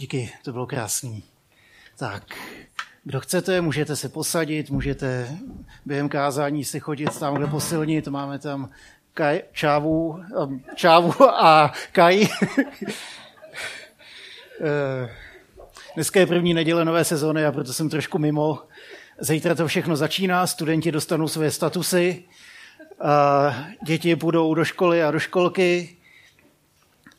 Díky, to bylo krásný. Tak, kdo chcete, můžete se posadit, můžete během kázání si chodit tam, kde posilnit. Máme tam kaj, čávu, um, čávu a kaj. Eh, dneska je první neděle nové sezóny a proto jsem trošku mimo. Zítra to všechno začíná, studenti dostanou své statusy, děti půjdou do školy a do školky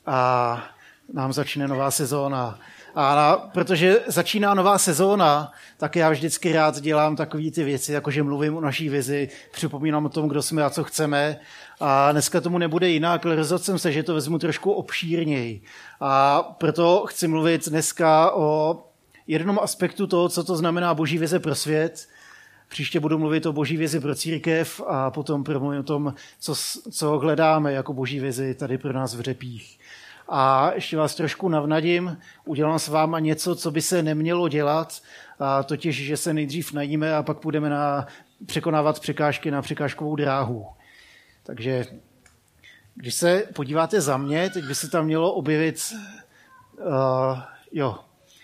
a nám začne nová sezóna. A na, protože začíná nová sezóna, tak já vždycky rád dělám takové ty věci, jakože mluvím o naší vizi, připomínám o tom, kdo jsme a co chceme. A dneska tomu nebude jinak, ale rozhodl jsem se, že to vezmu trošku obšírněji. A proto chci mluvit dneska o jednom aspektu toho, co to znamená boží vize pro svět. Příště budu mluvit o boží vizi pro církev a potom promluvím o tom, co, co hledáme jako boží vizi tady pro nás v řepích. A ještě vás trošku navnadím, udělám s váma něco, co by se nemělo dělat, a totiž, že se nejdřív najíme a pak půjdeme na překonávat překážky na překážkovou dráhu. Takže když se podíváte za mě, teď by se tam mělo objevit uh, jo,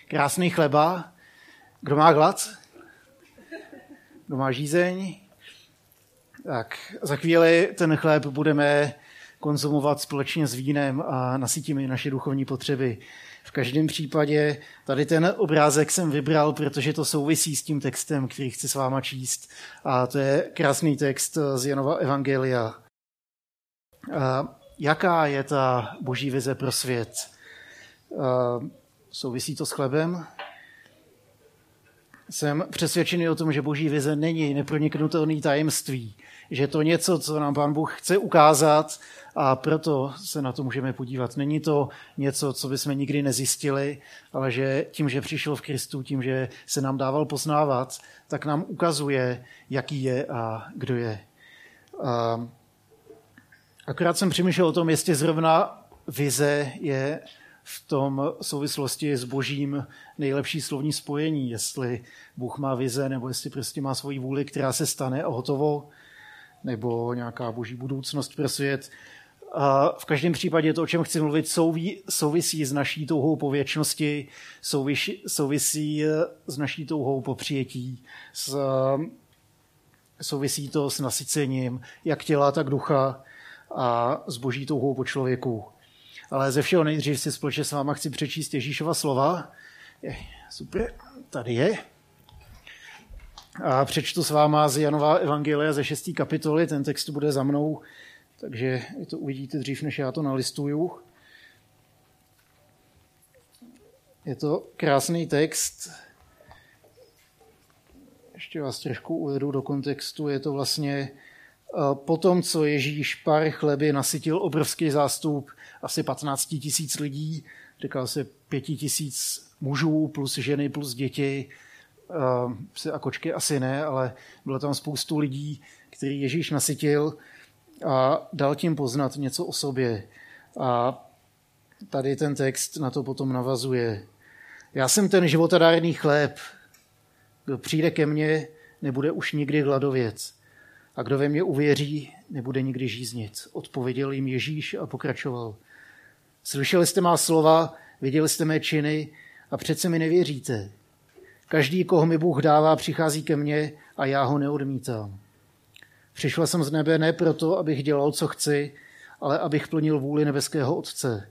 krásný chleba. Kdo má glad? Kdo má žízeň? Tak za chvíli ten chléb budeme konzumovat společně s vínem a nasytíme naše duchovní potřeby. V každém případě tady ten obrázek jsem vybral, protože to souvisí s tím textem, který chci s váma číst. A to je krásný text z Janova Evangelia. A jaká je ta boží vize pro svět? A souvisí to s chlebem? Jsem přesvědčený o tom, že boží vize není neproniknutelný tajemství, že to něco, co nám pán Bůh chce ukázat a proto se na to můžeme podívat. Není to něco, co bychom nikdy nezjistili, ale že tím, že přišel v Kristu, tím, že se nám dával poznávat, tak nám ukazuje, jaký je a kdo je. A akorát jsem přemýšlel o tom, jestli zrovna vize je v tom souvislosti s božím nejlepší slovní spojení, jestli Bůh má vize, nebo jestli prostě má svoji vůli, která se stane a hotovo, nebo nějaká boží budoucnost pro svět. A v každém případě to, o čem chci mluvit, souví, souvisí s naší touhou po věčnosti, souvisí, souvisí s naší touhou po přijetí, s, souvisí to s nasycením jak těla, tak ducha a s boží touhou po člověku. Ale ze všeho nejdřív si společně s váma chci přečíst Ježíšova slova. Je, super, tady je. A přečtu s váma z Janova Evangelia ze 6. kapitoly, ten text bude za mnou takže to uvidíte dřív, než já to nalistuju. Je to krásný text. Ještě vás trošku uvedu do kontextu. Je to vlastně eh, po tom, co Ježíš pár chleby nasytil obrovský zástup asi 15 tisíc lidí, říkal se 5 tisíc mužů plus ženy plus děti, psy a kočky asi ne, ale bylo tam spoustu lidí, který Ježíš nasytil a dal tím poznat něco o sobě. A tady ten text na to potom navazuje. Já jsem ten životadárný chléb. Kdo přijde ke mně, nebude už nikdy hladověc. A kdo ve mě uvěří, nebude nikdy žíznit. Odpověděl jim Ježíš a pokračoval. Slyšeli jste má slova, viděli jste mé činy a přece mi nevěříte. Každý, koho mi Bůh dává, přichází ke mně a já ho neodmítám. Přišel jsem z nebe ne proto, abych dělal, co chci, ale abych plnil vůli nebeského Otce.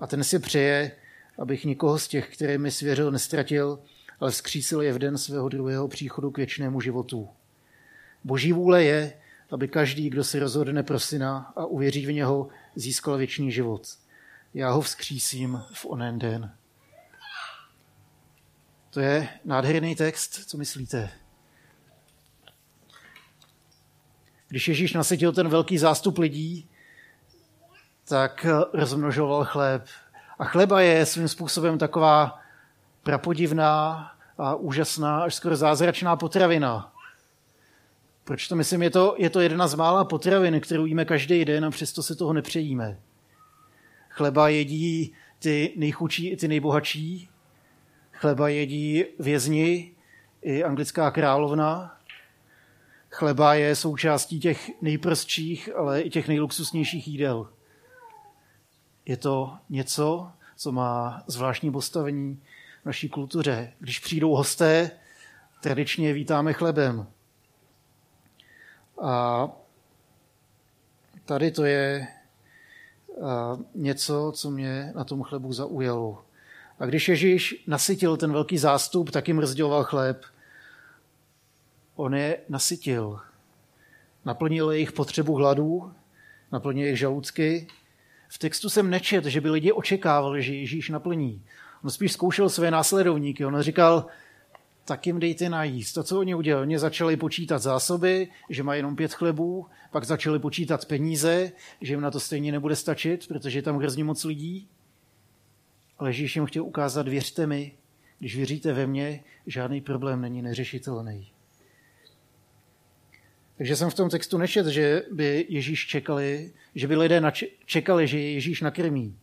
A ten si přeje, abych nikoho z těch, které mi svěřil, nestratil, ale vzkřísil je v den svého druhého příchodu k věčnému životu. Boží vůle je, aby každý, kdo se rozhodne pro syna a uvěří v něho, získal věčný život. Já ho vzkřísím v onen den. To je nádherný text, co myslíte? Když Ježíš nasytil ten velký zástup lidí, tak rozmnožoval chléb. A chleba je svým způsobem taková prapodivná a úžasná, až skoro zázračná potravina. Proč to myslím? Je to, je to jedna z mála potravin, kterou jíme každý den a přesto se toho nepřejíme. Chleba jedí ty nejchudší i ty nejbohatší. Chleba jedí vězni i anglická královna. Chleba je součástí těch nejprostších, ale i těch nejluxusnějších jídel. Je to něco, co má zvláštní postavení v naší kultuře. Když přijdou hosté, tradičně vítáme chlebem. A tady to je něco, co mě na tom chlebu zaujalo. A když Ježíš nasytil ten velký zástup, tak jim rozděloval chléb. On je nasytil. Naplnil jejich potřebu hladu, naplnil jejich žaludky. V textu jsem nečet, že by lidi očekávali, že Ježíš naplní. On spíš zkoušel své následovníky. On říkal, tak jim dejte najíst. To, co oni udělali, oni začali počítat zásoby, že mají jenom pět chlebů, pak začali počítat peníze, že jim na to stejně nebude stačit, protože je tam hrozně moc lidí. Ale Ježíš jim chtěl ukázat, věřte mi, když věříte ve mně, žádný problém není neřešitelný. Takže jsem v tom textu nečet, že by Ježíš čekali, že by lidé čekali, že Ježíš nakrmí,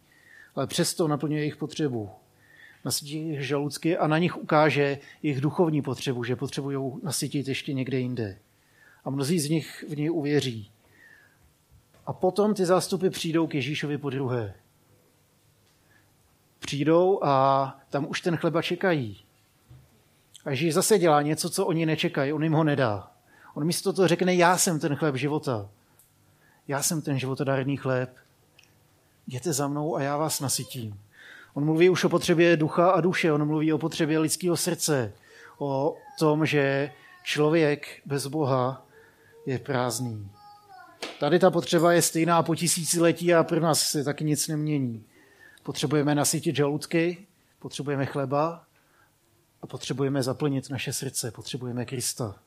ale přesto naplňuje jejich potřebu. Nasytí jejich žaludsky a na nich ukáže jejich duchovní potřebu, že potřebují nasytit ještě někde jinde. A mnozí z nich v něj uvěří. A potom ty zástupy přijdou k Ježíšovi po druhé přijdou a tam už ten chleba čekají. A Ježíš zase dělá něco, co oni nečekají, on jim ho nedá. On místo toho řekne, já jsem ten chléb života. Já jsem ten životodárný chléb. Jděte za mnou a já vás nasytím. On mluví už o potřebě ducha a duše, on mluví o potřebě lidského srdce, o tom, že člověk bez Boha je prázdný. Tady ta potřeba je stejná po tisíciletí a pro nás se taky nic nemění. Potřebujeme nasytit žaludky, potřebujeme chleba a potřebujeme zaplnit naše srdce, potřebujeme Krista.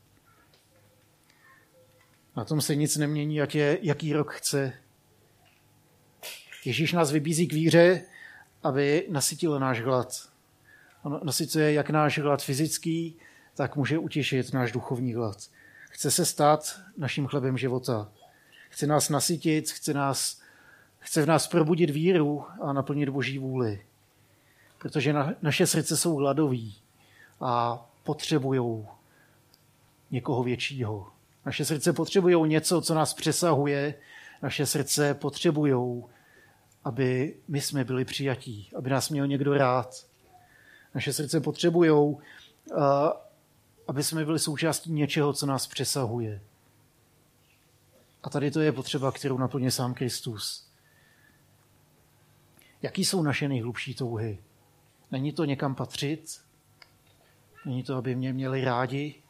Na tom se nic nemění, ať je jaký rok chce. Ježíš nás vybízí k víře, aby nasytil náš hlad. On nasycuje jak náš hlad fyzický, tak může utěšit náš duchovní hlad. Chce se stát naším chlebem života. Chce nás nasytit, chce nás Chce v nás probudit víru a naplnit boží vůli. Protože na, naše srdce jsou hladoví a potřebují někoho většího. Naše srdce potřebují něco, co nás přesahuje. Naše srdce potřebují, aby my jsme byli přijatí, aby nás měl někdo rád. Naše srdce potřebují, aby jsme byli součástí něčeho, co nás přesahuje. A tady to je potřeba, kterou naplně sám Kristus. Jaký jsou naše nejhlubší touhy? Není to někam patřit? Není to, aby mě měli rádi?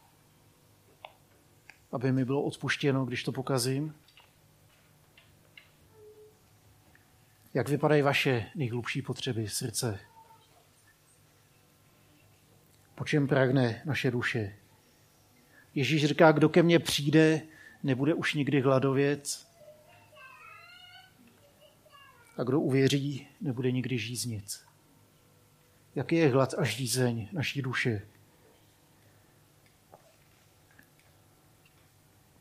Aby mi bylo odpuštěno, když to pokazím? Jak vypadají vaše nejhlubší potřeby srdce? Po čem pragne naše duše? Ježíš říká, kdo ke mně přijde, nebude už nikdy hladovět, a kdo uvěří, nebude nikdy žíznit. Jaký je hlad a žízeň naší duše?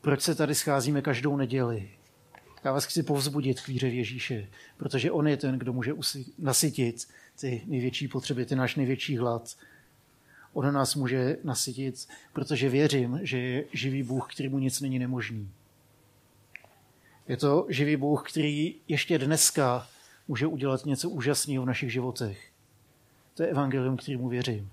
Proč se tady scházíme každou neděli? Já vás chci povzbudit k víře v Ježíše, protože on je ten, kdo může nasytit ty největší potřeby, ty náš největší hlad. On nás může nasytit, protože věřím, že je živý Bůh, kterýmu nic není nemožný. Je to živý Bůh, který ještě dneska může udělat něco úžasného v našich životech. To je evangelium, kterému věřím.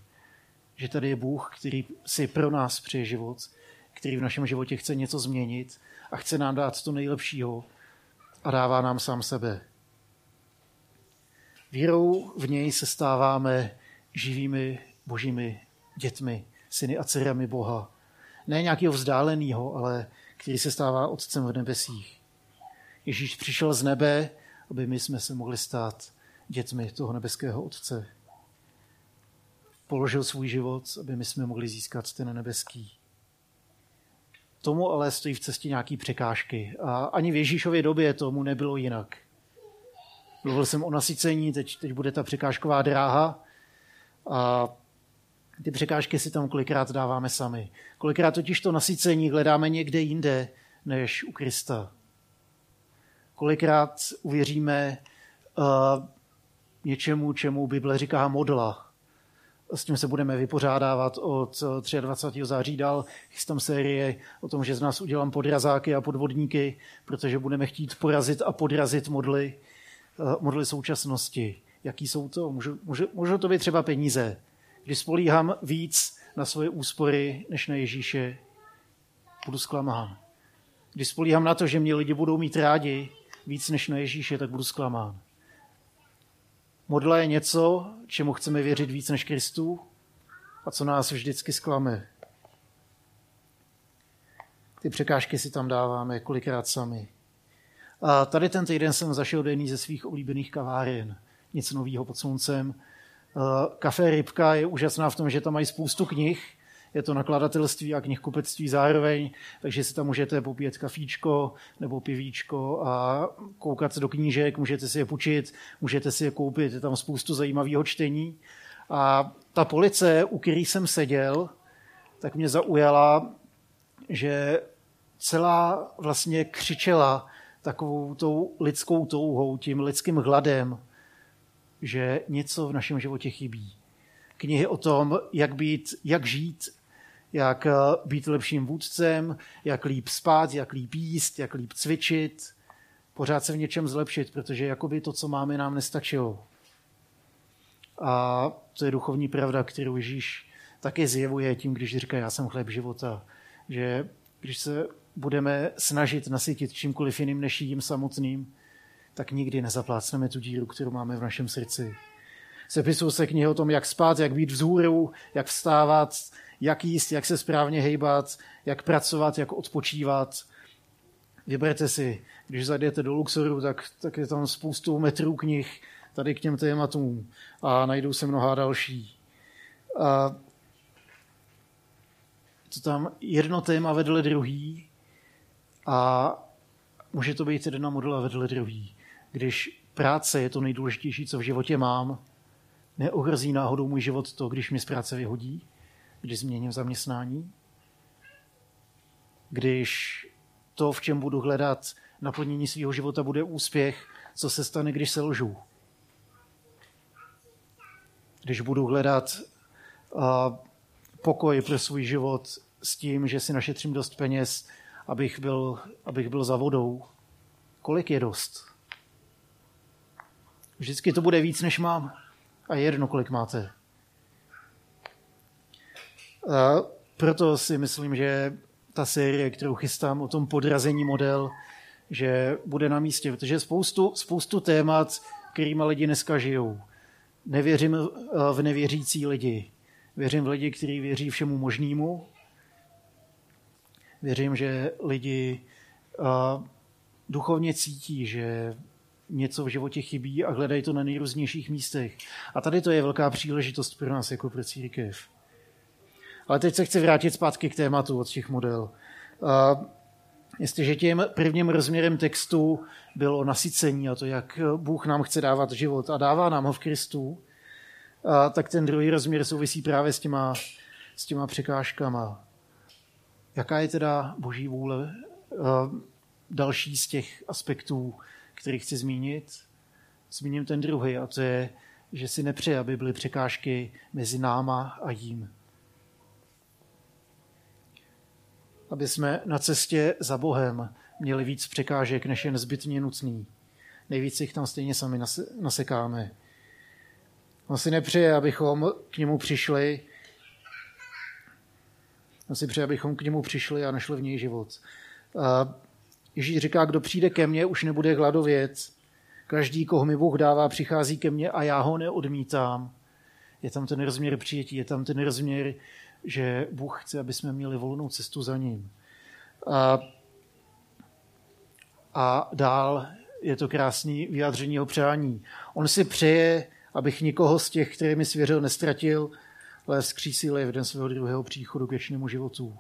Že tady je Bůh, který si pro nás přeje život, který v našem životě chce něco změnit a chce nám dát to nejlepšího a dává nám sám sebe. Vírou v něj se stáváme živými božími dětmi, syny a dcerami Boha. Ne nějakého vzdáleného, ale který se stává otcem v nebesích. Ježíš přišel z nebe, aby my jsme se mohli stát dětmi toho nebeského Otce. Položil svůj život, aby my jsme mohli získat ten nebeský. Tomu ale stojí v cestě nějaký překážky. A ani v Ježíšově době tomu nebylo jinak. Mluvil jsem o nasycení, teď, teď bude ta překážková dráha. A ty překážky si tam kolikrát dáváme sami. Kolikrát totiž to nasycení hledáme někde jinde než u Krista. Kolikrát uvěříme uh, něčemu, čemu Bible říká modla. S tím se budeme vypořádávat od 23. září dál. Chystám série o tom, že z nás udělám podrazáky a podvodníky, protože budeme chtít porazit a podrazit modly, uh, modly současnosti. Jaký jsou to? Můžu to být třeba peníze. Když spolíhám víc na svoje úspory než na Ježíše, budu zklamán. Když spolíhám na to, že mě lidi budou mít rádi víc než na Ježíše, tak budu zklamán. Modla je něco, čemu chceme věřit víc než Kristu a co nás vždycky zklame. Ty překážky si tam dáváme kolikrát sami. A tady ten týden jsem zašel do jedný ze svých oblíbených kaváren. Nic nového pod sluncem. Kafe Rybka je úžasná v tom, že tam mají spoustu knih. Je to nakladatelství a knihkupectví zároveň, takže si tam můžete popít kafíčko nebo pivíčko a koukat se do knížek, můžete si je půjčit, můžete si je koupit, je tam spoustu zajímavého čtení. A ta police, u který jsem seděl, tak mě zaujala, že celá vlastně křičela takovou tou lidskou touhou, tím lidským hladem, že něco v našem životě chybí. Knihy o tom, jak být, jak žít, jak eh, být lepším vůdcem, jak líp spát, jak líp jíst, jak líp cvičit, pořád se v něčem zlepšit, protože jakoby to, co máme, nám nestačilo. A to je duchovní pravda, kterou Ježíš taky zjevuje tím, když říká, já jsem chléb života. Že když se budeme snažit nasytit čímkoliv jiným než jím samotným, tak nikdy nezaplácneme tu díru, kterou máme v našem srdci. Sepisují se knihy o tom, jak spát, jak být vzhůru, jak vstávat, jak jíst, jak se správně hejbat, jak pracovat, jak odpočívat. Vyberte si, když zajdete do Luxoru, tak, tak je tam spoustu metrů knih tady k těm tématům a najdou se mnoha další. A to tam jedno téma vedle druhý a může to být jedna modula vedle druhý. Když práce je to nejdůležitější, co v životě mám, neohrozí náhodou můj život to, když mi z práce vyhodí, když změním zaměstnání, když to, v čem budu hledat naplnění svého života, bude úspěch, co se stane, když se lžu. Když budu hledat uh, pokoj pro svůj život s tím, že si našetřím dost peněz, abych byl, abych byl za vodou. Kolik je dost? Vždycky to bude víc, než mám. A je jedno, kolik máte. A proto si myslím, že ta série, kterou chystám o tom podrazení model, že bude na místě, protože spoustu, spoustu témat, kterými lidi dneska žijou. Nevěřím v nevěřící lidi. Věřím v lidi, kteří věří všemu možnému Věřím, že lidi duchovně cítí, že něco v životě chybí a hledají to na nejrůznějších místech. A tady to je velká příležitost pro nás jako pro církev. Ale teď se chci vrátit zpátky k tématu od těch model. Jestliže tím prvním rozměrem textu bylo nasycení a to, jak Bůh nám chce dávat život a dává nám ho v Kristu, tak ten druhý rozměr souvisí právě s těma, s těma překážkama. Jaká je teda boží vůle? Eh, další z těch aspektů, který chci zmínit, zmíním ten druhý, a to je, že si nepřeje, aby byly překážky mezi náma a jím. Aby jsme na cestě za Bohem měli víc překážek, než je nezbytně nutný. Nejvíc jich tam stejně sami nasekáme. On si nepřeje, abychom k němu přišli on si přeje, abychom k němu přišli a našli v něj život. A Ježíš říká, kdo přijde ke mně, už nebude hladovět. Každý, koho mi Bůh dává, přichází ke mně a já ho neodmítám. Je tam ten rozměr přijetí, je tam ten rozměr, že Bůh chce, aby jsme měli volnou cestu za ním. A, a dál je to krásný vyjádření jeho přání. On si přeje, abych nikoho z těch, které mi svěřil, nestratil, ale vzkřísili v den svého druhého příchodu k věčnému životu.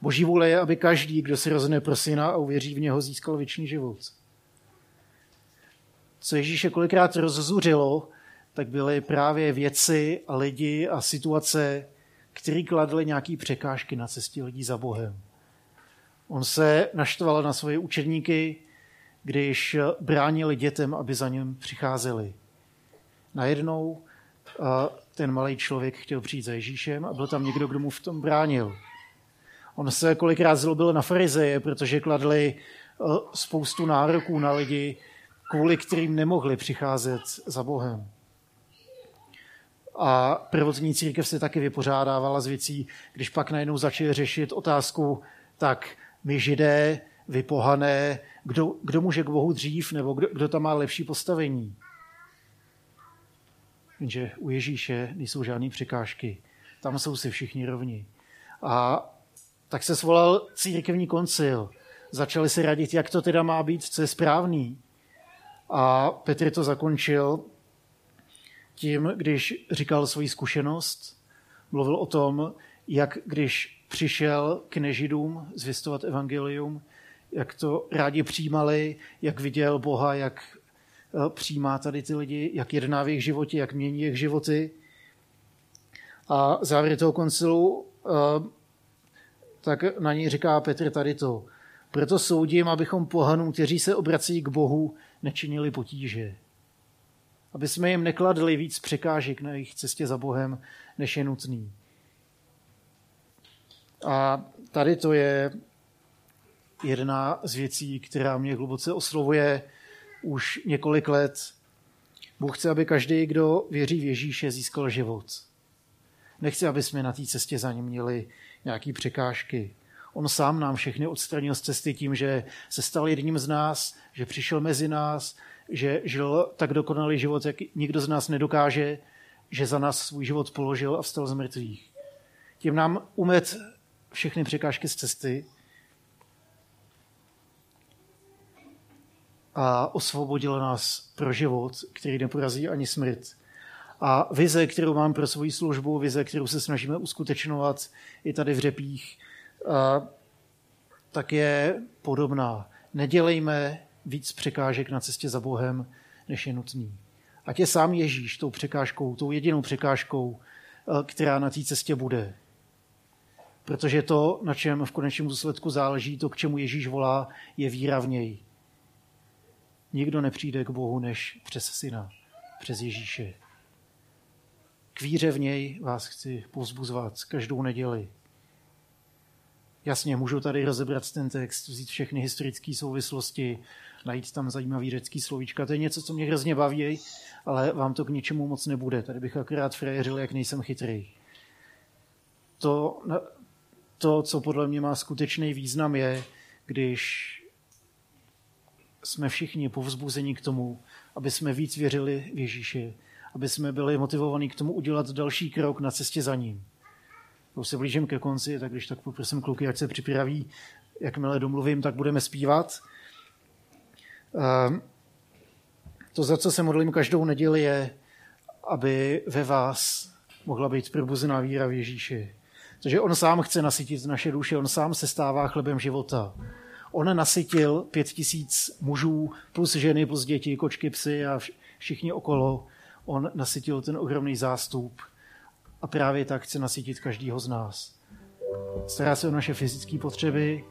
Boží vůle je, aby každý, kdo se rozhodne pro syna a uvěří v něho, získal věčný život. Co Ježíše kolikrát rozzuřilo, tak byly právě věci a lidi a situace, které kladly nějaké překážky na cestě lidí za Bohem. On se naštval na svoje učedníky, když bránili dětem, aby za něm přicházeli. Najednou ten malý člověk chtěl přijít za Ježíšem a byl tam někdo, kdo mu v tom bránil. On se kolikrát zlobil na farizeje, protože kladli spoustu nároků na lidi, kvůli kterým nemohli přicházet za Bohem. A prvotní církev se taky vypořádávala s věcí, když pak najednou začali řešit otázku, tak my židé, vy pohané, kdo, kdo může k Bohu dřív, nebo kdo, kdo tam má lepší postavení. Jenže u Ježíše nejsou žádné překážky. Tam jsou si všichni rovni. A tak se svolal církevní koncil. Začali se radit, jak to teda má být, co je správný. A Petr to zakončil tím, když říkal svoji zkušenost, mluvil o tom, jak když přišel k nežidům zvěstovat evangelium, jak to rádi přijímali, jak viděl Boha, jak eh, přijímá tady ty lidi, jak jedná v jejich životě, jak mění jejich životy. A závěr toho koncilu, eh, tak na něj říká Petr tady to. Proto soudím, abychom pohanům, kteří se obrací k Bohu, nečinili potíže. Aby jsme jim nekladli víc překážek na jejich cestě za Bohem, než je nutný. A tady to je jedna z věcí, která mě hluboce oslovuje už několik let. Bůh chce, aby každý, kdo věří v Ježíše, získal život. Nechce, aby jsme na té cestě za ním měli nějaké překážky. On sám nám všechny odstranil z cesty tím, že se stal jedním z nás, že přišel mezi nás, že žil tak dokonalý život, jak nikdo z nás nedokáže, že za nás svůj život položil a vstal z mrtvých. Tím nám umet všechny překážky z cesty a osvobodil nás pro život, který neporazí ani smrt. A vize, kterou mám pro svoji službu, vize, kterou se snažíme uskutečňovat i tady v Řepích, tak je podobná. Nedělejme víc překážek na cestě za Bohem, než je nutný. Ať je sám Ježíš tou překážkou, tou jedinou překážkou, která na té cestě bude. Protože to, na čem v konečném důsledku záleží, to, k čemu Ježíš volá, je víra v něj. Nikdo nepřijde k Bohu než přes syna, přes Ježíše. K víře v něj vás chci povzbuzovat každou neděli. Jasně, můžu tady rozebrat ten text, vzít všechny historické souvislosti, najít tam zajímavý řecký slovíčka. To je něco, co mě hrozně baví, ale vám to k ničemu moc nebude. Tady bych akorát frajeřil, jak nejsem chytrý. To, to, co podle mě má skutečný význam, je, když jsme všichni povzbuzeni k tomu, aby jsme víc věřili v Ježíše, aby jsme byli motivovaní k tomu udělat další krok na cestě za ním. Už se blížím ke konci, tak když tak poprosím kluky, ať se připraví, jakmile domluvím, tak budeme zpívat. Ehm, to, za co se modlím každou neděli, je, aby ve vás mohla být probuzená víra v Ježíši. Takže on sám chce nasytit naše duše, on sám se stává chlebem života. On nasytil pět tisíc mužů, plus ženy, plus děti, kočky, psy a všichni okolo. On nasytil ten ohromný zástup a právě tak chce nasytit každýho z nás. Stará se o naše fyzické potřeby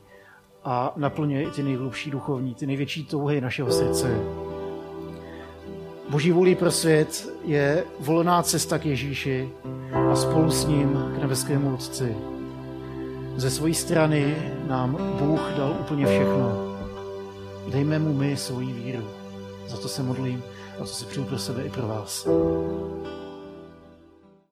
a naplňuje i ty nejhlubší duchovní, ty největší touhy našeho srdce. Boží vůli pro svět je volná cesta k Ježíši a spolu s ním k nebeskému Otci. Ze své strany nám Bůh dal úplně všechno. Dejme mu my svoji víru. Za to se modlím a to si přeju pro sebe i pro vás.